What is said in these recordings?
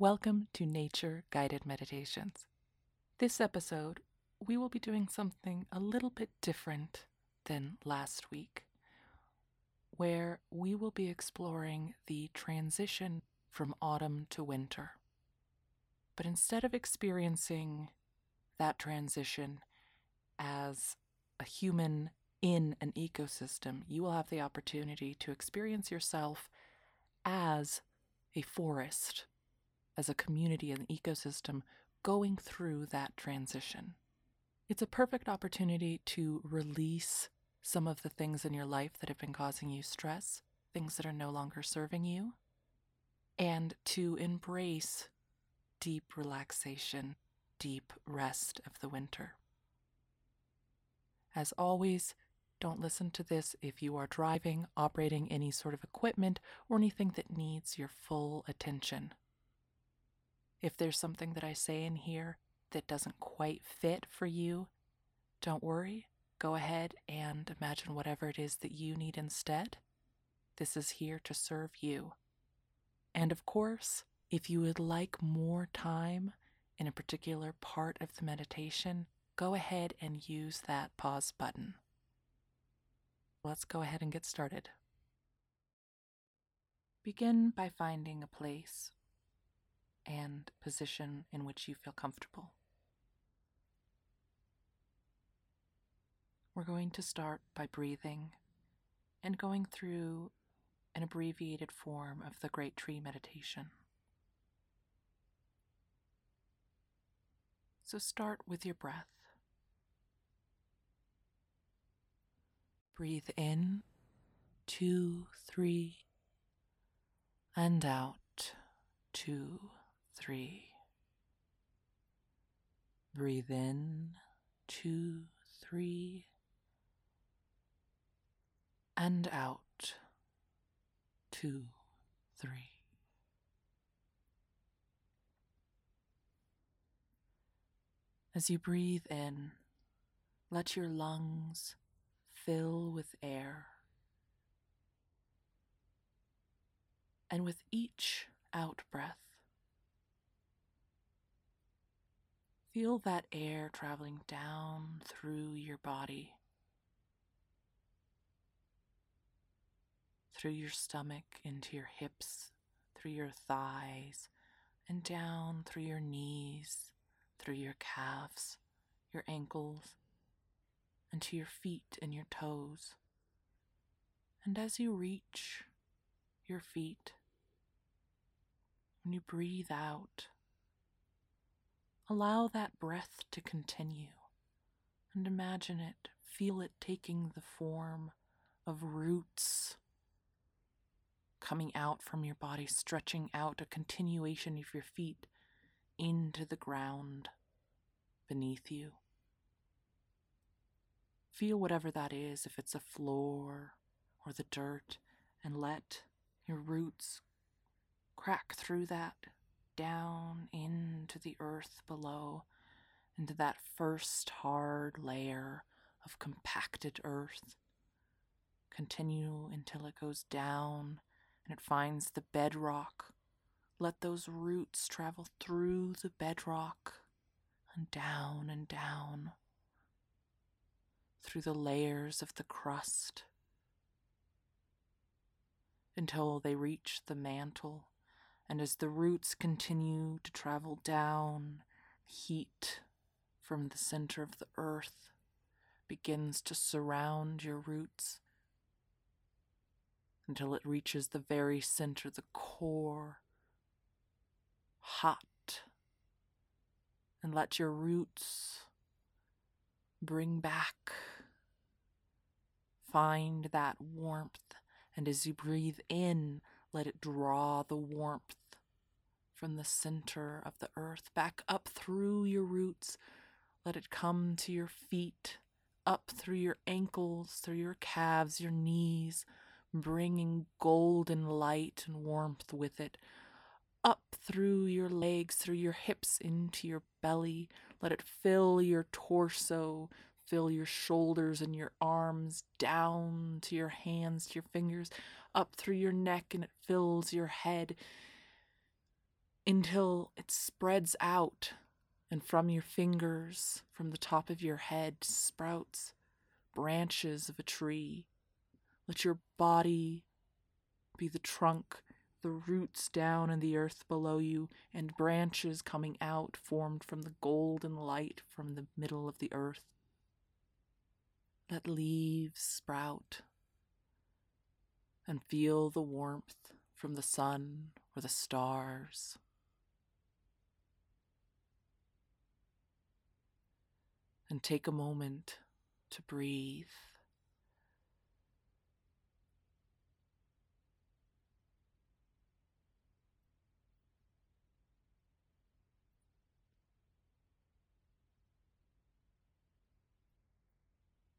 Welcome to Nature Guided Meditations. This episode, we will be doing something a little bit different than last week, where we will be exploring the transition from autumn to winter. But instead of experiencing that transition as a human in an ecosystem, you will have the opportunity to experience yourself as a forest, as a community, and ecosystem going through that transition. It's a perfect opportunity to release some of the things in your life that have been causing you stress, things that are no longer serving you, and to embrace deep relaxation, deep rest of the winter. As always, don't listen to this if you are driving, operating any sort of equipment, or anything that needs your full attention. If there's something that I say in here that doesn't quite fit for you, don't worry. Go ahead and imagine whatever it is that you need instead. This is here to serve you. And of course, if you would like more time in a particular part of the meditation, go ahead and use that pause button. Let's go ahead and get started. Begin by finding a place and position in which you feel comfortable. We're going to start by breathing and going through an abbreviated form of the Great Tree Meditation. So start with your breath. Breathe in, two, three, and out, two, three. Breathe in, two, three, and out, two, three. As you breathe in, let your lungs fill with air. And with each out breath, feel that air traveling down through your body, through your stomach, into your hips, through your thighs, and down through your knees, through your calves, your ankles, and to your feet and your toes. And as you reach your feet, when you breathe out, allow that breath to continue and imagine it, feel it taking the form of roots coming out from your body, stretching out a continuation of your feet into the ground beneath you. Feel whatever that is, if it's a floor or the dirt, and let your roots crack through that down into the earth below, into that first hard layer of compacted earth. Continue until it goes down and it finds the bedrock. Let those roots travel through the bedrock and down and down through the layers of the crust until they reach the mantle. And as the roots continue to travel down, heat from the center of the earth begins to surround your roots until it reaches the very center, the core, hot. And let your roots bring back Find that warmth, and as you breathe in, let it draw the warmth from the center of the earth back up through your roots. Let it come to your feet, up through your ankles, through your calves, your knees, bringing golden light and warmth with it. Up through your legs, through your hips, into your belly. Let it fill your torso, fill your shoulders and your arms down to your hands, to your fingers, up through your neck, and it fills your head. until it spreads out, and from your fingers, from the top of your head, sprouts branches of a tree. Let your body be the trunk, the roots down in the earth below you, and branches coming out formed from the golden light from the middle of the earth. Let leaves sprout and feel the warmth from the sun or the stars. And take a moment to breathe.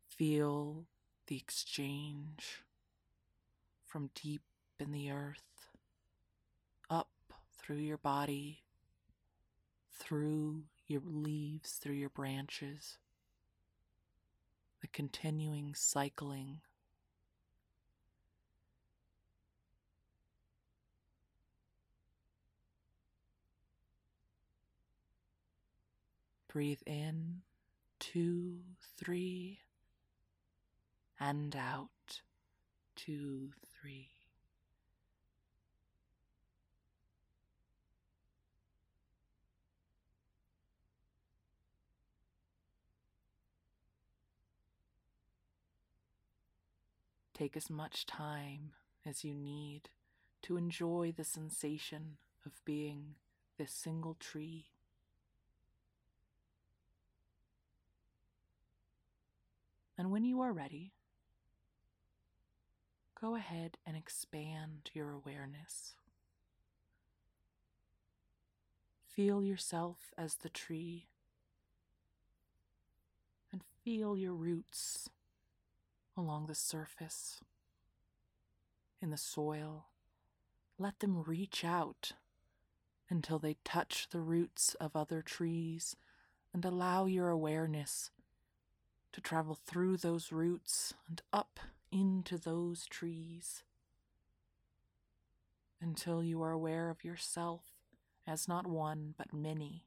Feel the exchange from deep in the earth, up through your body, through your leaves, through your branches, the continuing cycling. Breathe in, two, three and out. Two, Take as much time as you need to enjoy the sensation of being this single tree. And when you are ready, go ahead and expand your awareness. Feel yourself as the tree and feel your roots along the surface, in the soil. Let them reach out until they touch the roots of other trees and allow your awareness to travel through those roots and up into those trees until you are aware of yourself as not one but many.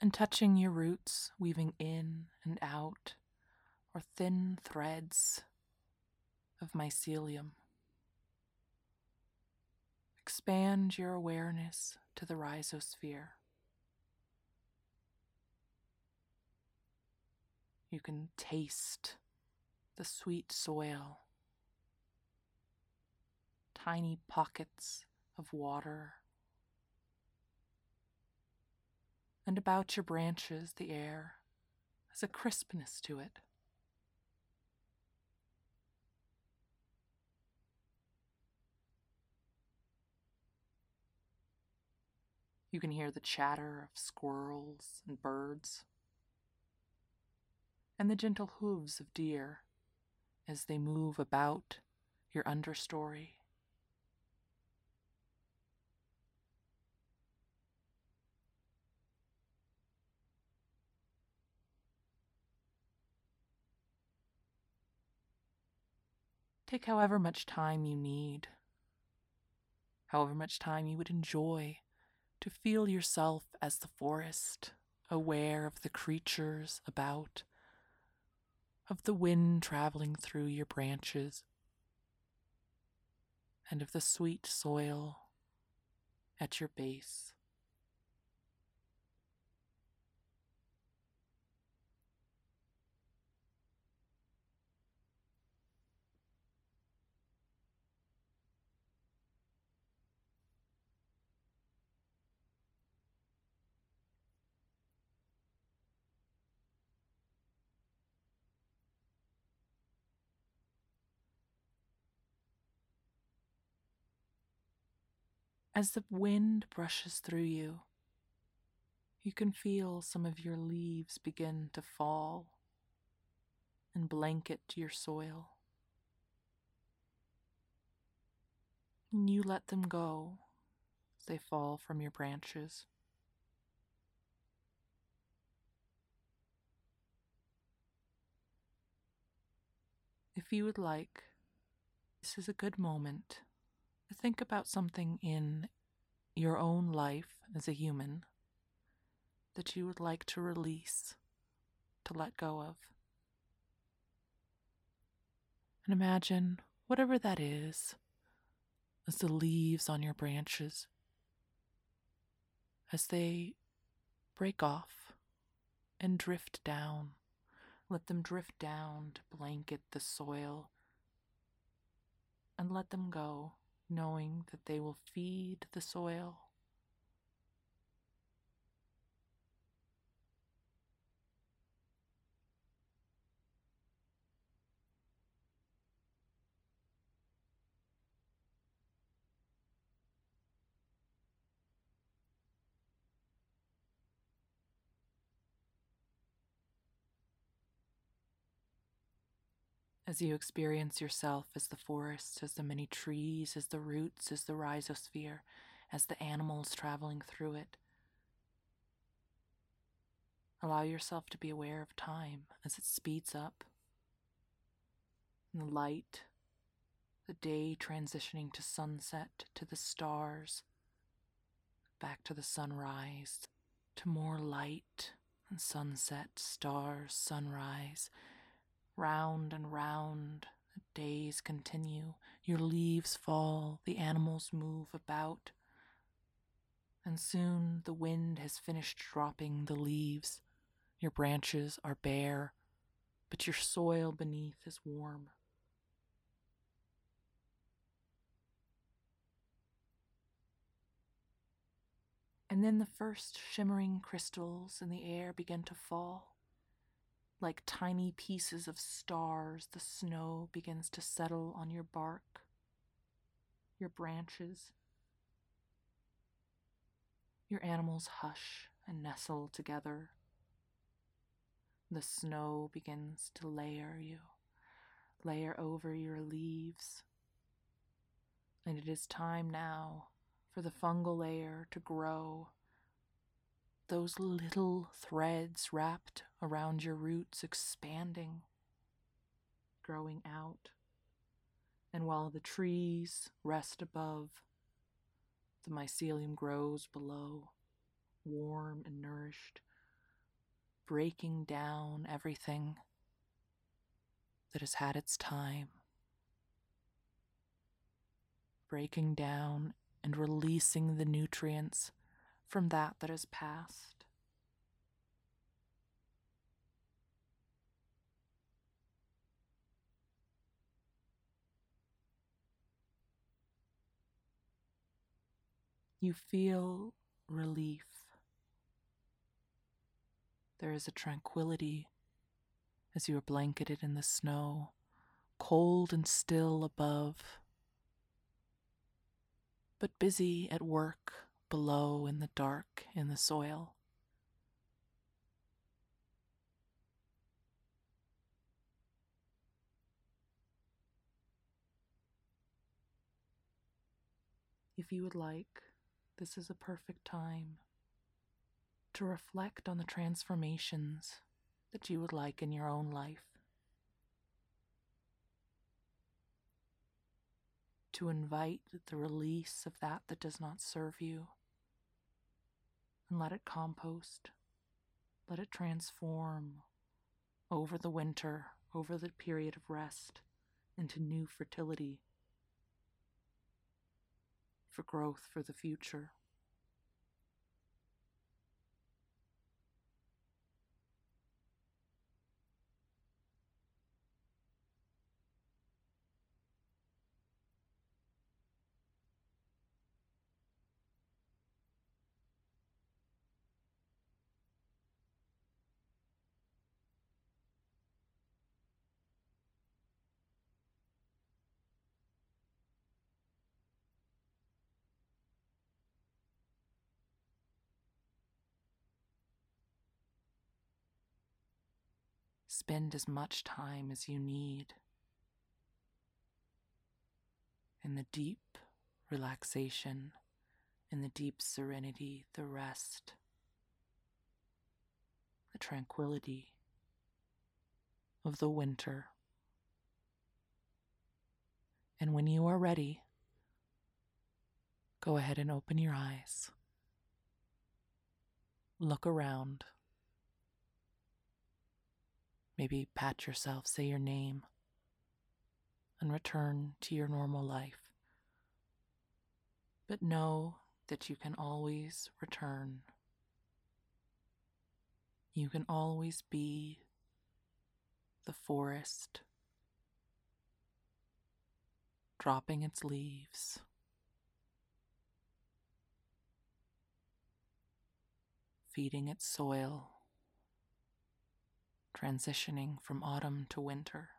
And touching your roots, weaving in and out, or thin threads of mycelium. Expand your awareness to the rhizosphere. You can taste the sweet soil, tiny pockets of water, and about your branches, the air has a crispness to it. You can hear the chatter of squirrels and birds, and the gentle hooves of deer as they move about your understory. Take however much time you need, however much time you would enjoy to feel yourself as the forest, aware of the creatures about, of the wind traveling through your branches, and of the sweet soil at your base. As the wind brushes through you, you can feel some of your leaves begin to fall and blanket your soil. And you let them go as they fall from your branches. If you would like, this is a good moment think about something in your own life as a human that you would like to release, to let go of. And imagine whatever that is as the leaves on your branches, as they break off and drift down. Let them drift down to blanket the soil and let them go, knowing that they will feed the soil as you experience yourself as the forest, as the many trees, as the roots, as the rhizosphere, as the animals traveling through it. Allow yourself to be aware of time as it speeds up. And the light, the day transitioning to sunset, to the stars, back to the sunrise, to more light and sunset, stars, sunrise Round and round the days continue, your leaves fall, the animals move about, and soon the wind has finished dropping the leaves. Your branches are bare, but your soil beneath is warm. And then the first shimmering crystals in the air begin to fall. Like tiny pieces of stars, the snow begins to settle on your bark, your branches. Your animals hush and nestle together. The snow begins to layer you, layer over your leaves. And it is time now for the fungal layer to grow those little threads wrapped around your roots expanding, growing out. And while the trees rest above, the mycelium grows below, warm and nourished, breaking down everything that has had its time, breaking down and releasing the nutrients from that that is past. You feel relief. There is a tranquility as you are blanketed in the snow, cold and still above, but busy at work below in the dark in the soil. If you would like, this is a perfect time to reflect on the transformations that you would like in your own life. To invite the release of that that does not serve you and let it compost. Let it transform over the winter, over the period of rest, into new fertility for growth for the future. Spend as much time as you need in the deep relaxation, in the deep serenity, the rest, the tranquility of the winter. And when you are ready, go ahead and open your eyes. Look around. Maybe pat yourself, say your name, and return to your normal life. But know that you can always return. You can always be the forest dropping its leaves. Feeding its soil transitioning from autumn to winter.